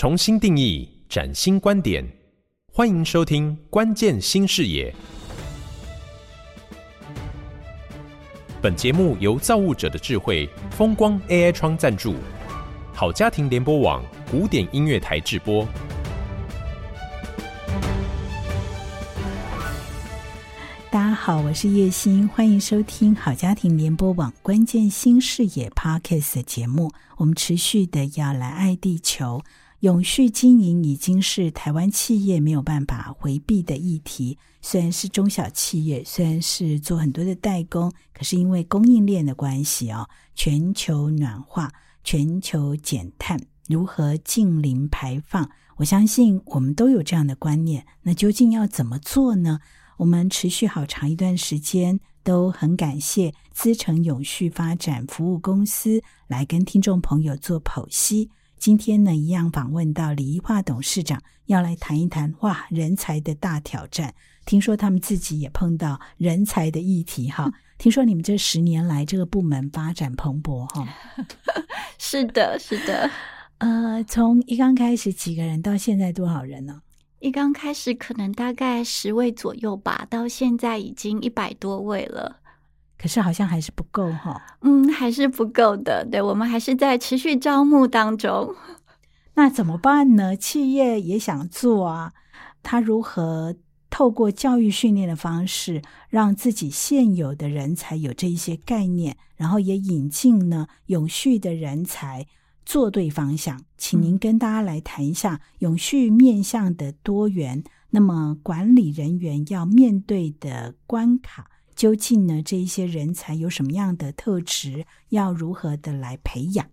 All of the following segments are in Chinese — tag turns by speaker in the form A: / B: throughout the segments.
A: 重新定义，崭新观点，欢迎收听《关键新视野》。本节目由造物者的智慧风光 AI 窗赞助，好家庭联播网古典音乐台制播。
B: 大家好，我是叶欣，欢迎收听好家庭联播网关键新视野 Podcast 节目。我们持续的要来爱地球。永续经营已经是台湾企业没有办法回避的议题。虽然是中小企业，虽然是做很多的代工，可是因为供应链的关系哦，全球暖化、全球减碳，如何净零排放？我相信我们都有这样的观念。那究竟要怎么做呢？我们持续好长一段时间都很感谢资诚永续发展服务公司来跟听众朋友做剖析。今天呢，一样访问到李一化董事长，要来谈一谈哇，人才的大挑战。听说他们自己也碰到人才的议题哈。听说你们这十年来这个部门发展蓬勃哈。
C: 是的，是的。
B: 呃，从一刚开始几个人到现在多少人呢？
C: 一刚开始可能大概十位左右吧，到现在已经一百多位了。
B: 可是好像还是不够哈，
C: 嗯，还是不够的。对，我们还是在持续招募当中。
B: 那怎么办呢？企业也想做啊，他如何透过教育训练的方式，让自己现有的人才有这一些概念，然后也引进呢永续的人才，做对方向。请您跟大家来谈一下永续面向的多元，那么管理人员要面对的关卡。究竟呢？这一些人才有什么样的特质？要如何的来培养？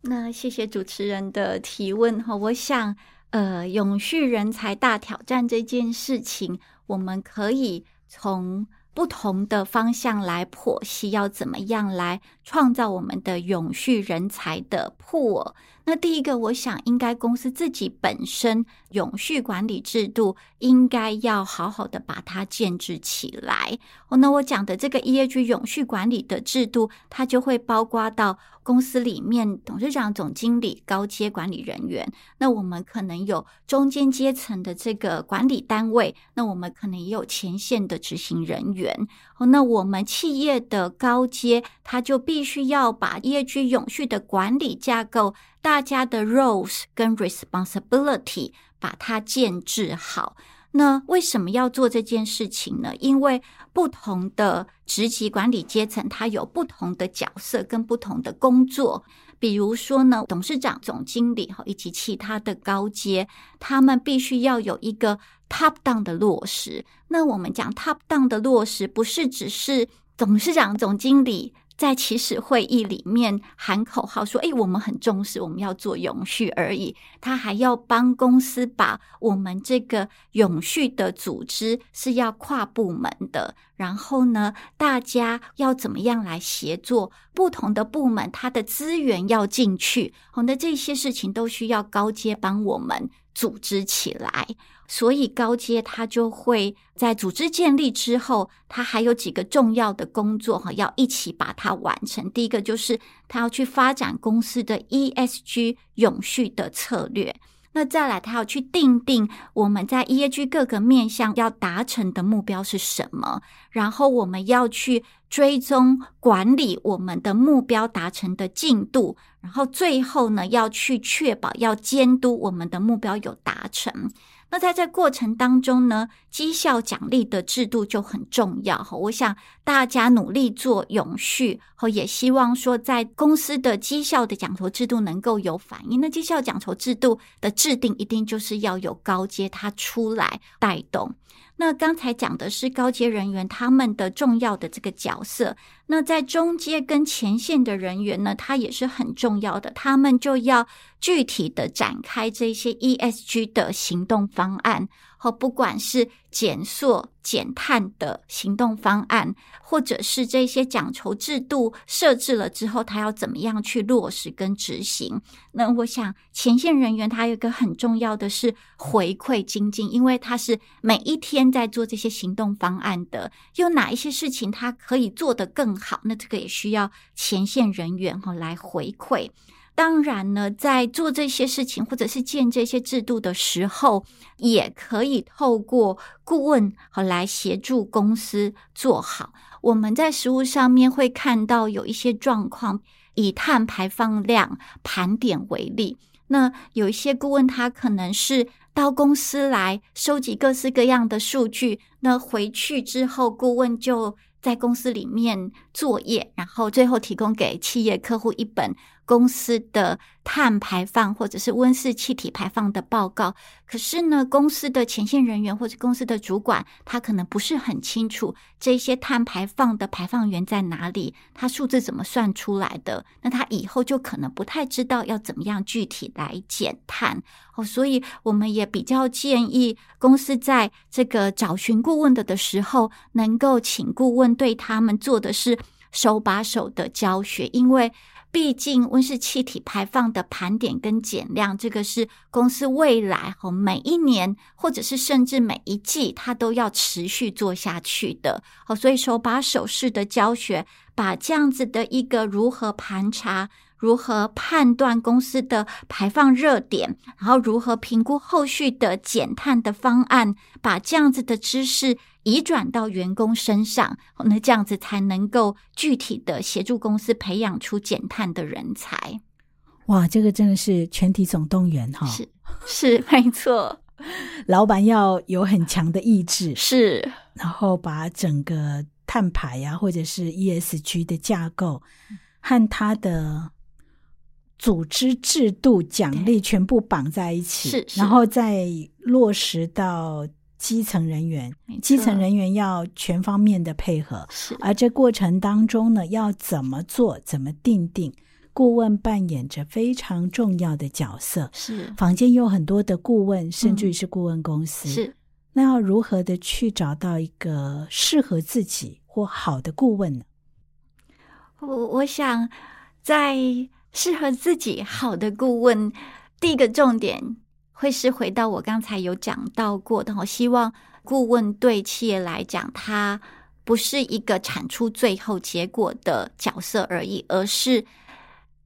C: 那谢谢主持人的提问哈。我想，呃，永续人才大挑战这件事情，我们可以从不同的方向来剖析，要怎么样来创造我们的永续人才的破。那第一个，我想应该公司自己本身永续管理制度应该要好好的把它建置起来。哦，那我讲的这个 ESG 永续管理的制度，它就会包括到公司里面董事长、总经理、高阶管理人员。那我们可能有中间阶层的这个管理单位，那我们可能也有前线的执行人员。那我们企业的高阶，它就必须要把 ESG 永续的管理架构。大家的 roles 跟 responsibility 把它建置好。那为什么要做这件事情呢？因为不同的职级管理阶层，它有不同的角色跟不同的工作。比如说呢，董事长、总经理哈，以及其他的高阶，他们必须要有一个 top down 的落实。那我们讲 top down 的落实，不是只是董事长、总经理。在起始会议里面喊口号说：“诶，我们很重视，我们要做永续而已。”他还要帮公司把我们这个永续的组织是要跨部门的，然后呢，大家要怎么样来协作？不同的部门，它的资源要进去，好，那这些事情都需要高阶帮我们组织起来。所以高阶他就会在组织建立之后，他还有几个重要的工作哈，要一起把它完成。第一个就是他要去发展公司的 ESG 永续的策略，那再来他要去定定我们在 E A G 各个面向要达成的目标是什么，然后我们要去追踪管理我们的目标达成的进度，然后最后呢要去确保要监督我们的目标有达成。那在这过程当中呢，绩效奖励的制度就很重要哈。我想大家努力做永续，和也希望说在公司的绩效的奖酬制度能够有反应。那绩效奖酬制度的制定，一定就是要有高阶他出来带动。那刚才讲的是高阶人员他们的重要的这个角色，那在中阶跟前线的人员呢，他也是很重要的，他们就要具体的展开这些 ESG 的行动方案。和不管是减塑减碳的行动方案，或者是这些奖酬制度设置了之后，他要怎么样去落实跟执行？那我想前线人员他有一个很重要的是回馈精进，因为他是每一天在做这些行动方案的，有哪一些事情他可以做得更好？那这个也需要前线人员哈来回馈。当然呢，在做这些事情或者是建这些制度的时候，也可以透过顾问和来协助公司做好。我们在实务上面会看到有一些状况，以碳排放量盘点为例，那有一些顾问他可能是到公司来收集各式各样的数据，那回去之后，顾问就在公司里面作业，然后最后提供给企业客户一本公司的碳排放或者是温室气体排放的报告。可是呢，公司的前线人员或者公司的主管，他可能不是很清楚这些碳排放的排放源在哪里，他数字怎么算出来的？那他以后就可能不太知道要怎么样具体来减碳哦。所以我们也比较建议公司在这个找寻顾问的的时候，能够请顾问对他们做的是手把手的教学，因为。毕竟温室气体排放的盘点跟减量，这个是公司未来和每一年，或者是甚至每一季，它都要持续做下去的。好，所以手把手式的教学，把这样子的一个如何盘查。如何判断公司的排放热点，然后如何评估后续的减碳的方案，把这样子的知识移转到员工身上，那这样子才能够具体的协助公司培养出减碳的人才。
B: 哇，这个真的是全体总动员哈！
C: 是是没错，
B: 老板要有很强的意志，
C: 是，
B: 然后把整个碳排呀、啊，或者是 ESG 的架构和他的。组织制度奖励全部绑在一起，
C: 是，是，
B: 然后再落实到基层人员，基层人员要全方面的配合。
C: 是，
B: 而这过程当中呢，要怎么做，怎么定定，顾问扮演着非常重要的角色。
C: 是，
B: 坊间有很多的顾问，甚至于是顾问公司。
C: 嗯、是，
B: 那要如何的去找到一个适合自己或好的顾问呢？
C: 我我想在。适合自己好的顾问，第一个重点会是回到我刚才有讲到过的，我希望顾问对企业来讲，它不是一个产出最后结果的角色而已，而是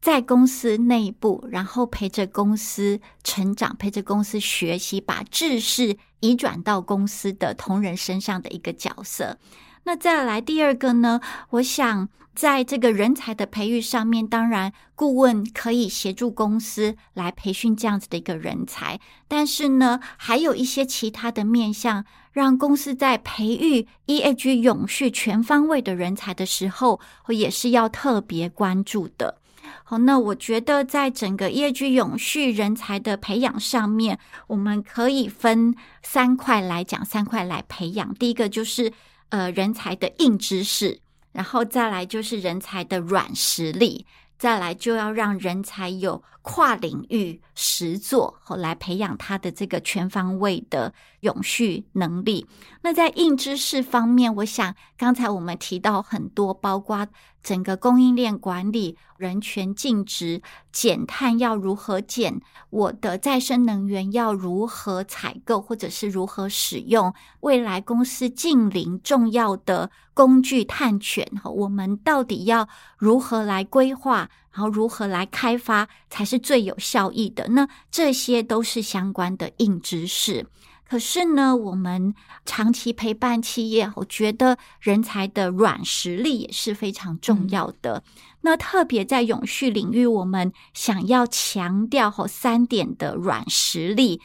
C: 在公司内部，然后陪着公司成长，陪着公司学习，把知识移转到公司的同仁身上的一个角色。那再来第二个呢？我想在这个人才的培育上面，当然顾问可以协助公司来培训这样子的一个人才，但是呢，还有一些其他的面向，让公司在培育 EAG 永续全方位的人才的时候，也是要特别关注的。好，那我觉得在整个 ESG 永续人才的培养上面，我们可以分三块来讲，三块来培养。第一个就是。呃，人才的硬知识，然后再来就是人才的软实力，再来就要让人才有跨领域实作，后来培养他的这个全方位的永续能力。那在硬知识方面，我想刚才我们提到很多，包括整个供应链管理、人权尽职、减碳要如何减，我的再生能源要如何采购或者是如何使用，未来公司近邻重要的工具碳权，我们到底要如何来规划？然后如何来开发才是最有效益的？那这些都是相关的硬知识。可是呢，我们长期陪伴企业，我觉得人才的软实力也是非常重要的。嗯、那特别在永续领域，我们想要强调好三点的软实力，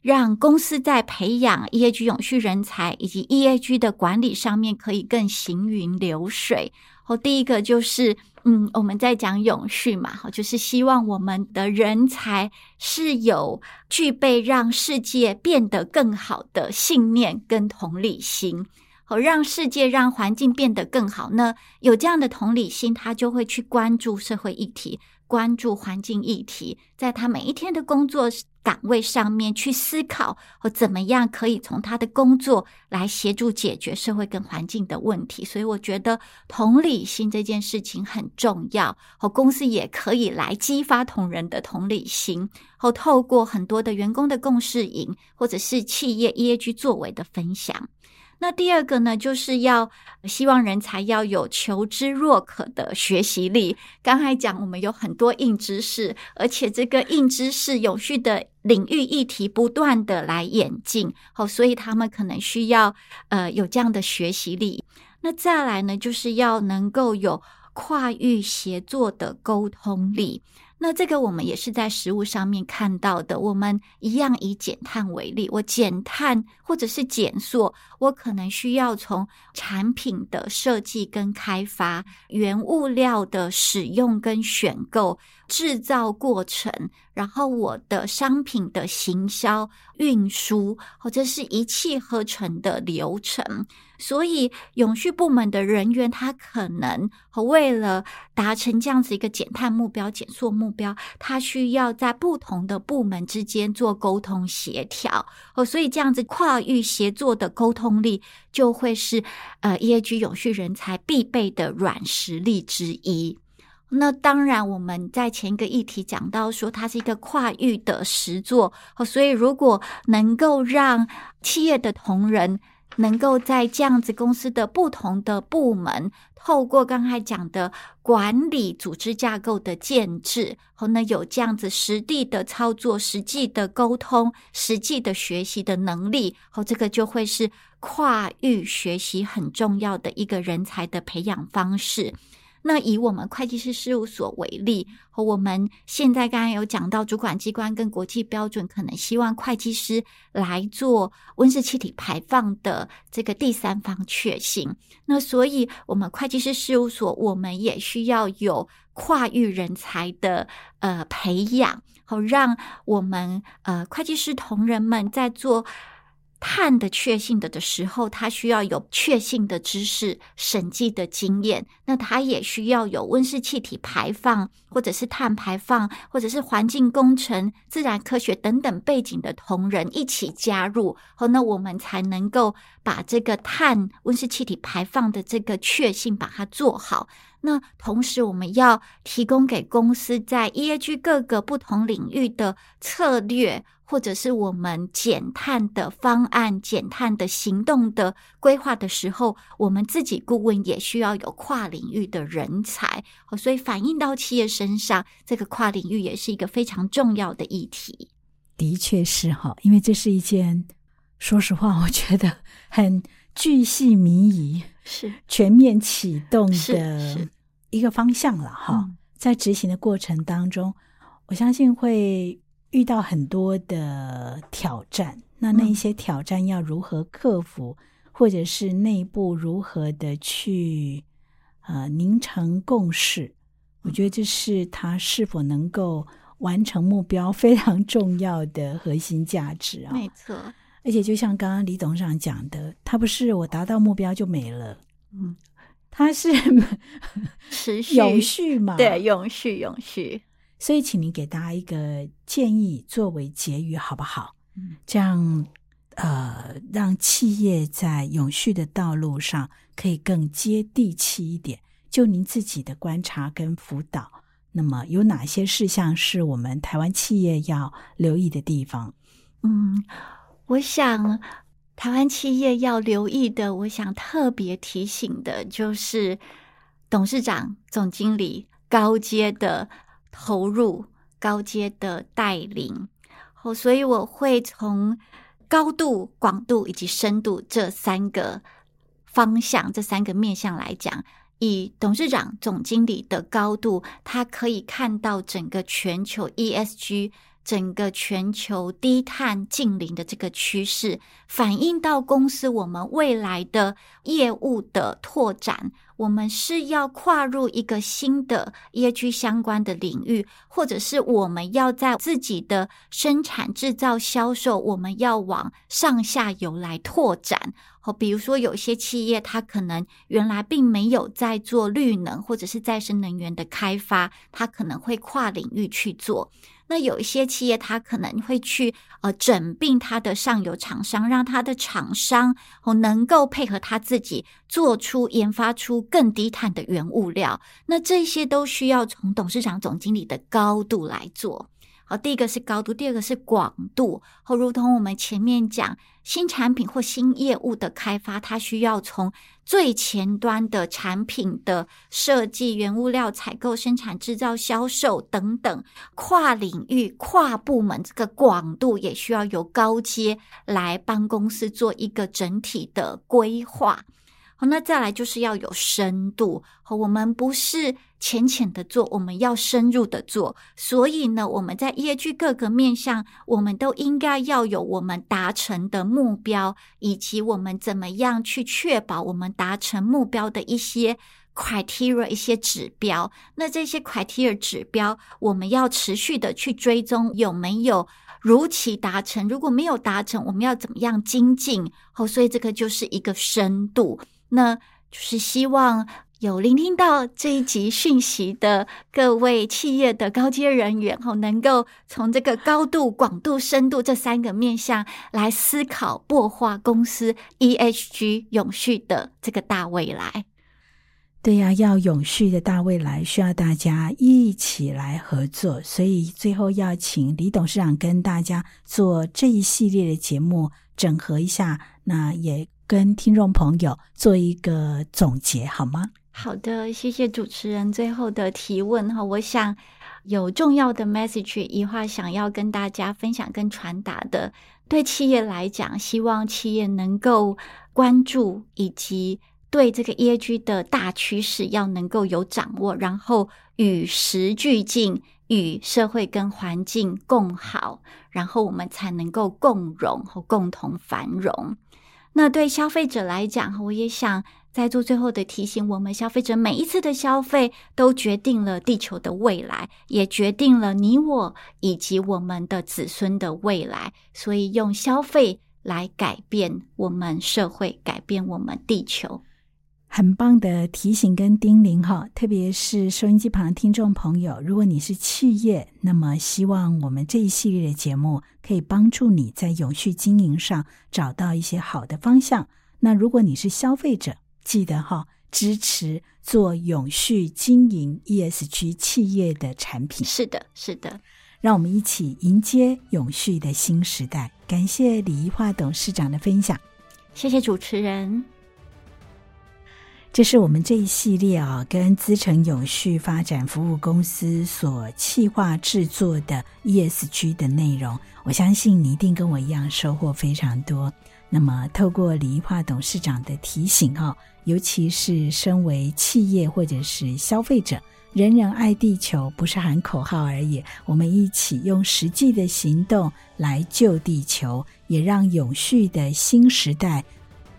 C: 让公司在培养 EAG 永续人才以及 EAG 的管理上面可以更行云流水。哦，第一个就是。嗯，我们在讲永续嘛，哈，就是希望我们的人才是有具备让世界变得更好的信念跟同理心，好，让世界让环境变得更好。那有这样的同理心，他就会去关注社会议题。关注环境议题，在他每一天的工作岗位上面去思考，或怎么样可以从他的工作来协助解决社会跟环境的问题。所以，我觉得同理心这件事情很重要。和公司也可以来激发同仁的同理心，后透过很多的员工的共事营，或者是企业 E A G 作为的分享。那第二个呢，就是要希望人才要有求知若渴的学习力。刚才讲我们有很多硬知识，而且这个硬知识永续的领域议题不断的来演进，好，所以他们可能需要呃有这样的学习力。那再来呢，就是要能够有跨域协作的沟通力。那这个我们也是在实物上面看到的。我们一样以减碳为例，我减碳或者是减塑，我可能需要从产品的设计跟开发、原物料的使用跟选购、制造过程，然后我的商品的行销、运输，或者是一气呵成的流程。所以，永续部门的人员，他可能和为了达成这样子一个减碳目标、减塑目标，他需要在不同的部门之间做沟通协调。哦，所以这样子跨域协作的沟通力，就会是呃 EAG 永续人才必备的软实力之一。那当然，我们在前一个议题讲到说，它是一个跨域的实作。所以如果能够让企业的同仁，能够在这样子公司的不同的部门，透过刚才讲的管理组织架构的建制，后呢有这样子实地的操作、实际的沟通、实际的学习的能力，后这个就会是跨域学习很重要的一个人才的培养方式。那以我们会计师事务所为例，和我们现在刚刚有讲到主管机关跟国际标准，可能希望会计师来做温室气体排放的这个第三方确信。那所以，我们会计师事务所，我们也需要有跨域人才的呃培养，好让我们呃会计师同仁们在做。碳的确信的的时候，他需要有确信的知识、审计的经验。那他也需要有温室气体排放，或者是碳排放，或者是环境工程、自然科学等等背景的同仁一起加入。好，那我们才能够把这个碳温室气体排放的这个确信把它做好。那同时，我们要提供给公司在 EAG 各个不同领域的策略。或者是我们减碳的方案、减碳的行动的规划的时候，我们自己顾问也需要有跨领域的人才，所以反映到企业身上，这个跨领域也是一个非常重要的议题。
B: 的确是哈，因为这是一件，说实话，我觉得很巨细靡遗、是全面启动的一个方向了哈。在执行的过程当中，我相信会。遇到很多的挑战，那那一些挑战要如何克服，嗯、或者是内部如何的去呃凝成共识？我觉得这是他是否能够完成目标非常重要的核心价值啊！
C: 没错，
B: 而且就像刚刚李董事长讲的，他不是我达到目标就没了，嗯，他是
C: 持续
B: 永续嘛？
C: 对，永续，永续。
B: 所以，请您给大家一个建议作为结语，好不好？这样，呃，让企业在永续的道路上可以更接地气一点。就您自己的观察跟辅导，那么有哪些事项是我们台湾企业要留意的地方？
C: 嗯，我想台湾企业要留意的，我想特别提醒的就是董事长、总经理高阶的。投入高阶的带领，哦，所以我会从高度、广度以及深度这三个方向、这三个面向来讲。以董事长、总经理的高度，他可以看到整个全球 ESG。整个全球低碳净零的这个趋势，反映到公司我们未来的业务的拓展，我们是要跨入一个新的 ESG 相关的领域，或者是我们要在自己的生产、制造、销售，我们要往上下游来拓展。好，比如说有些企业，它可能原来并没有在做绿能或者是再生能源的开发，它可能会跨领域去做。那有一些企业，他可能会去呃整并他的上游厂商，让他的厂商哦能够配合他自己做出研发出更低碳的原物料。那这些都需要从董事长、总经理的高度来做。好，第一个是高度，第二个是广度。好，如同我们前面讲，新产品或新业务的开发，它需要从最前端的产品的设计、原物料采购、生产制造、销售等等，跨领域、跨部门，这个广度也需要由高阶来帮公司做一个整体的规划。好，那再来就是要有深度。好，我们不是浅浅的做，我们要深入的做。所以呢，我们在 ESG 各个面向，我们都应该要有我们达成的目标，以及我们怎么样去确保我们达成目标的一些 criteria、一些指标。那这些 criteria 指标，我们要持续的去追踪有没有如期达成。如果没有达成，我们要怎么样精进？好，所以这个就是一个深度。那就是希望有聆听到这一集讯息的各位企业的高阶人员，哈，能够从这个高度、广度、深度这三个面向来思考擘画公司 ESG 永续的这个大未来。
B: 对呀，要永续的大未来，需要大家一起来合作。所以最后要请李董事长跟大家做这一系列的节目，整合一下，那也。跟听众朋友做一个总结好吗？
C: 好的，谢谢主持人最后的提问哈。我想有重要的 message 一话想要跟大家分享跟传达的，对企业来讲，希望企业能够关注以及对这个 E A G 的大趋势要能够有掌握，然后与时俱进，与社会跟环境共好，然后我们才能够共荣和共同繁荣。那对消费者来讲，我也想在做最后的提醒：我们消费者每一次的消费，都决定了地球的未来，也决定了你我以及我们的子孙的未来。所以，用消费来改变我们社会，改变我们地球。
B: 很棒的提醒跟叮咛哈，特别是收音机旁的听众朋友，如果你是企业，那么希望我们这一系列的节目可以帮助你在永续经营上找到一些好的方向。那如果你是消费者，记得哈，支持做永续经营 ESG 企业的产品。
C: 是的，是的，
B: 让我们一起迎接永续的新时代。感谢李一化董事长的分享，
C: 谢谢主持人。
B: 这是我们这一系列啊，跟资诚永续发展服务公司所企划制作的 ESG 的内容。我相信你一定跟我一样收获非常多。那么，透过李宜樺董事长的提醒哈，尤其是身为企业或者是消费者，人人爱地球不是喊口号而已。我们一起用实际的行动来救地球，也让永续的新时代。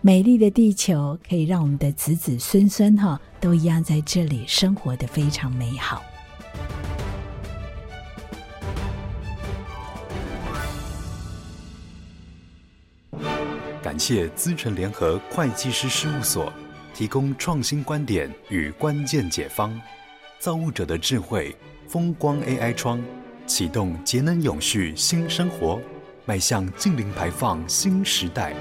B: 美丽的地球可以让我们的子子孙孙哈都一样在这里生活得非常美好。
D: 感谢资诚联合会计师事务所提供创新观点与关键解方，造物者的智慧，风光 AI 窗启动节能永续新生活，迈向净零排放新时代。